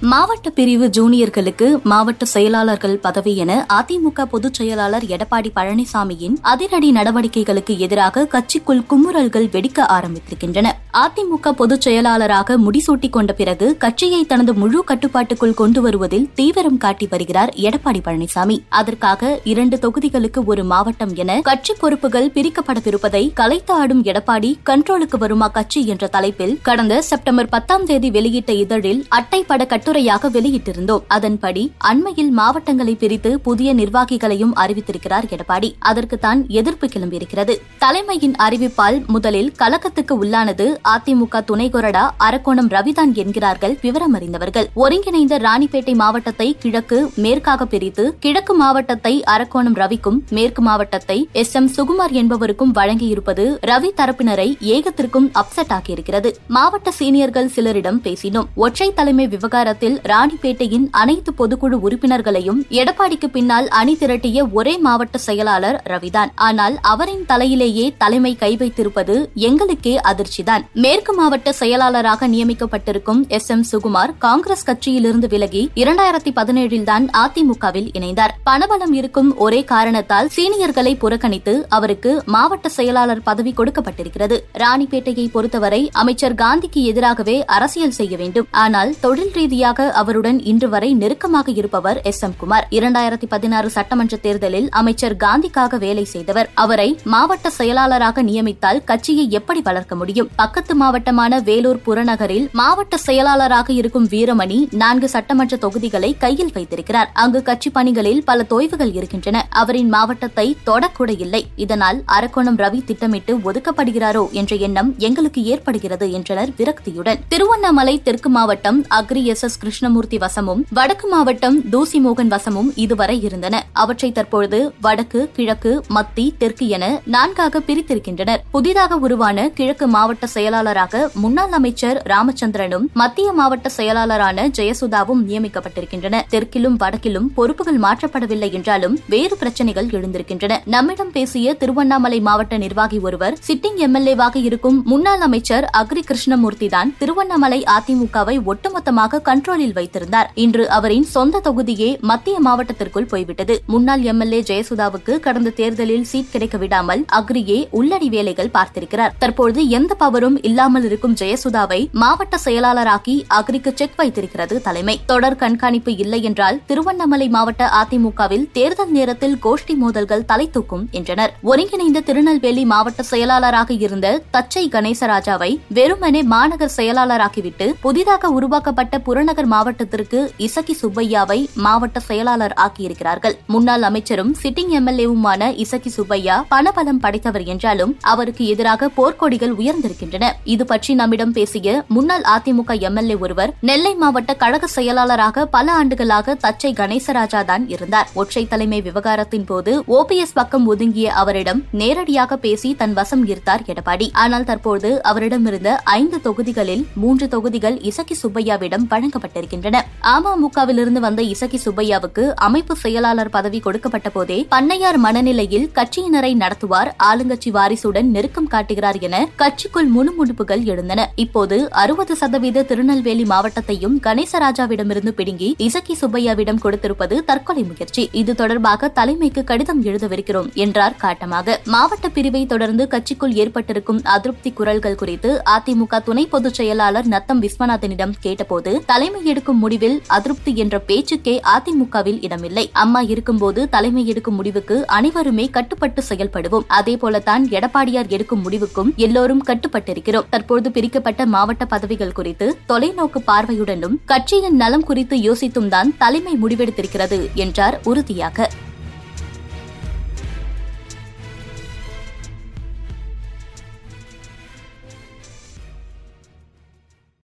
மாவட்ட பிரிவு ஜூனியர்களுக்கு மாவட்ட செயலாளர்கள் பதவி என அதிமுக பொதுச் செயலாளர் எடப்பாடி பழனிசாமியின் அதிரடி நடவடிக்கைகளுக்கு எதிராக கட்சிக்குள் குமுறல்கள் வெடிக்க ஆரம்பித்திருக்கின்றன. அதிமுக பொதுச் செயலாளராக முடிசூட்டிக் கொண்ட பிறகு கட்சியை தனது முழு கட்டுப்பாட்டுக்குள் கொண்டு வருவதில் தீவிரம் காட்டி வருகிறார் எடப்பாடி பழனிசாமி. அதற்காக இரண்டு தொகுதிகளுக்கு ஒரு மாவட்டம் என கட்சி பொறுப்புகள் பிரிக்கப்படவிருப்பதை கலைத்து ஆடும் எடப்பாடி கண்ட்ரோலுக்கு வருமா கட்சி என்ற தலைப்பில் கடந்த செப்டம்பர் பத்தாம் தேதி வெளியிட்ட இதழில் அட்டைப்பட கட்டுரையாக வெளியிட்டிருந்தோம். அதன்படி அண்மையில் மாவட்டங்களை பிரித்து புதிய நிர்வாகிகளையும் அறிவித்திருக்கிறார் எடப்பாடி. அதற்குத்தான் எதிர்ப்பு கிளம்பியிருக்கிறது. தலைமையின் அறிவிப்பால் முதலில் கலக்கத்துக்கு உள்ளானது அதிமுக துணை கொறடா அரக்கோணம் ரவிதான் என்கிறார்கள் விவரம் அறிந்தவர்கள். ஒருங்கிணைந்த ராணிப்பேட்டை மாவட்டத்தை கிழக்கு மேற்காக பிரித்து கிழக்கு மாவட்டத்தை அரக்கோணம் ரவிக்கும் மேற்கு மாவட்டத்தை எஸ் எம் சுகுமார் என்பவருக்கும் வழங்கியிருப்பது ரவி தரப்பினரை ஏகத்திற்கும் அப்செட் ஆகியிருக்கிறது மாவட்ட சீனியர்கள் சிலரிடம் பேசினோம். ஒற்றை தலைமை விவகாரத்தில் ராணிப்பேட்டையின் அனைத்து பொதுக்குழு உறுப்பினர்களையும் எடப்பாடிக்கு பின்னால் அணி திரட்டிய ஒரே மாவட்ட செயலாளர் ரவிதான். ஆனால் அவரின் தலையிலேயே தலைமை கை வைத்திருப்பது எங்களுக்கே அதிர்ச்சிதான். மேற்கு மாவட்ட செயலாளராக நியமிக்கப்பட்டிருக்கும் எஸ் எம் சுகுமார் காங்கிரஸ் கட்சியிலிருந்து விலகி இரண்டாயிரத்தி பதினேழில் தான் அதிமுகவில் இணைந்தார். பணபலம் இருக்கும் ஒரே காரணத்தால் சீனியர்களை புறக்கணித்து அவருக்கு மாவட்ட செயலாளர் பதவி கொடுக்கப்பட்டிருக்கிறது. ராணிப்பேட்டையை பொறுத்தவரை அமைச்சர் காந்திக்கு எதிராகவே அரசியல் செய்ய வேண்டும். ஆனால் தொழில் ரீதியாக அவருடன் இன்று வரை நெருக்கமாக இருப்பவர் எஸ் எம் குமார். இரண்டாயிரத்தி பதினாறு சட்டமன்ற தேர்தலில் அமைச்சர் காந்திக்காக வேலை செய்தவர். அவரை மாவட்ட செயலாளராக நியமித்தால் கட்சியை எப்படி வளர்க்க முடியும்? பக்கத்து மாவட்டமான வேலூர் புறநகரில் மாவட்ட செயலாளராக இருக்கும் வீரமணி நான்கு சட்டமன்ற தொகுதிகளை கையில் வைத்திருக்கிறார். அங்கு கட்சி பணிகளில் பல தொய்வுகள் இருக்கின்றன. அவரின் மாவட்டத்தை தொடக்கூட இல்லை. இதனால் அரக்கோணம் ரவி திட்டமிட்டு ஒதுக்கப்படுகிறாரோ என்ற எண்ணம் எங்களுக்கு ஏற்படுகிறது என்றனர் விரக்தியுடன். திருவண்ணாமலை தெற்கு மாவட்டம் அக்ரி எஸ் எஸ் கிருஷ்ணமூர்த்தி வசமும் வடக்கு மாவட்டம் தூசிமோகன் வசமும் இதுவரை இருந்தன. அவற்றை தற்பொழுது வடக்கு கிழக்கு மத்தி தெற்கு என நான்காக பிரித்திருக்கின்றனர். புதிதாக உருவான கிழக்கு மாவட்ட செயலாளராக முன்னாள் அமைச்சர் ராமச்சந்திரனும் மத்திய மாவட்ட செயலாளரான ஜெயசுதாவும் நியமிக்கப்பட்டிருக்கின்றன. தெற்கிலும் வடக்கிலும் பொறுப்புகள் மாற்றப்படவில்லை என்றாலும் வேறு பிரச்சனைகள் எழுந்திருக்கின்றன. நம்மிடம் பேசிய திருவண்ணாமலை மாவட்ட நிர்வாகி ஒருவர் சிட்டிங் எம்எல்ஏவாக இருக்கும் முன்னாள் அமைச்சர் அக்ரி கிருஷ்ணமூர்த்தி தான் திருவண்ணாமலை அதிமுகவை ஒட்டுமொத்தமாக கண்ட்ரோல் கண்ட்ரோலில் வைத்திருந்தார். இன்று அவரின் சொந்த தொகுதியே மத்திய மாவட்டத்திற்குள் போய்விட்டது. முன்னாள் எம்எல்ஏ ஜெயசுதாவுக்கு கடந்த தேர்தலில் சீட் கிடைக்க விடாமல் அக்ரியே உள்ளடி வேலைகள் பார்த்திருக்கிறார். தற்பொழுது எந்த பவரும் இல்லாமல் இருக்கும் ஜெயசுதாவை மாவட்ட செயலாளராக்கி அக்ரிக்கு செக் வைத்திருக்கிறது தலைமை. தொடர் கண்காணிப்பு இல்லை என்றால் திருவண்ணாமலை மாவட்ட அதிமுகவில் தேர்தல் நேரத்தில் கோஷ்டி மோதல்கள் தலை தூக்கும் என்றனர். ஒருங்கிணைந்த திருநெல்வேலி மாவட்ட செயலாளராக இருந்த தச்சை கணேசராஜாவை வெறுமனே மாநகர் செயலாளராக்கிவிட்டு புதிதாக உருவாக்கப்பட்ட புறநகர் மாவட்டத்திற்கு இசக்கி சுப்பையாவை மாவட்ட செயலாளர் ஆக்கியிருக்கிறார்கள். முன்னாள் அமைச்சரும் சிட்டிங் எம்எல்ஏவுமான இசக்கி சுப்பையா பணபலம் படைத்தவர் என்றாலும் அவருக்கு எதிராக போர்க்கொடிகள் உயர்ந்திருக்கின்றன. இது பற்றி நம்மிடம் பேசிய முன்னாள் அதிமுக எம்எல்ஏ ஒருவர் நெல்லை மாவட்ட கழக செயலாளராக பல ஆண்டுகளாக தச்சை கணேசராஜா தான் இருந்தார். ஒற்றை தலைமை விவகாரத்தின் போது ஓபிஎஸ் பக்கம் ஒதுங்கிய அவரிடம் நேரடியாக பேசி தன் வசம் ஈர்த்தார் எடப்பாடி. ஆனால் தற்போது அவரிடமிருந்த ஐந்து தொகுதிகளில் மூன்று தொகுதிகள் இசக்கி சுப்பையாவிடம் வழங்கப்பட்டிருக்கின்றன அமமுகவிலிருந்து வந்த இசக்கி சுப்பையாவுக்கு அமைப்பு செயலாளர் பதவி கொடுக்கப்பட்ட போதே பண்ணையார் மனநிலையில் கட்சியினரை நடத்துவார் ஆளுங்கட்சி வாரிசுடன் நெருக்கம் காட்டுகிறார் என கட்சிக்குள் முணுமுணுப்புகள் எழுந்தன. இப்போது அறுபது சதவீத திருநெல்வேலி மாவட்டத்தையும் கணேசராஜாவிடமிருந்து பிடுங்கி இசக்கி சுப்பையாவிடம் கொடுத்திருப்பது தற்கொலை முயற்சி. இது தொடர்பாக தலைமைக்கு கடிதம் எழுதவிருக்கிறோம் என்றார் காட்டமாக. மாவட்ட பிரிவை தொடர்ந்து கட்சிக்குள் ஏற்பட்டிருக்கும் அதிருப்தி குரல்கள் குறித்து அதிமுக துணை பொதுச் செயலாளர் நத்தம் விஸ்வநாதனிடம் கேட்டபோது தலை தலைமை எடுக்கும் முடிவில் அதிருப்தி என்ற பேச்சுக்கே அதிமுகவில் இடமில்லை. அம்மா இருக்கும்போது தலைமை எடுக்கும் முடிவுக்கு அனைவருமே கட்டுப்பட்டு செயல்படுவோம். அதேபோலத்தான் எடப்பாடியார் எடுக்கும் முடிவுக்கும் எல்லோரும் கட்டுப்பட்டிருக்கிறோம். தற்போது பிரிக்கப்பட்ட மாவட்ட பதவிகள் குறித்து தொலைநோக்கு பார்வையுடனும் கட்சியின் நலம் குறித்து யோசித்தும் தான் தலைமை முடிவெடுத்திருக்கிறது என்றார் உறுதியாக.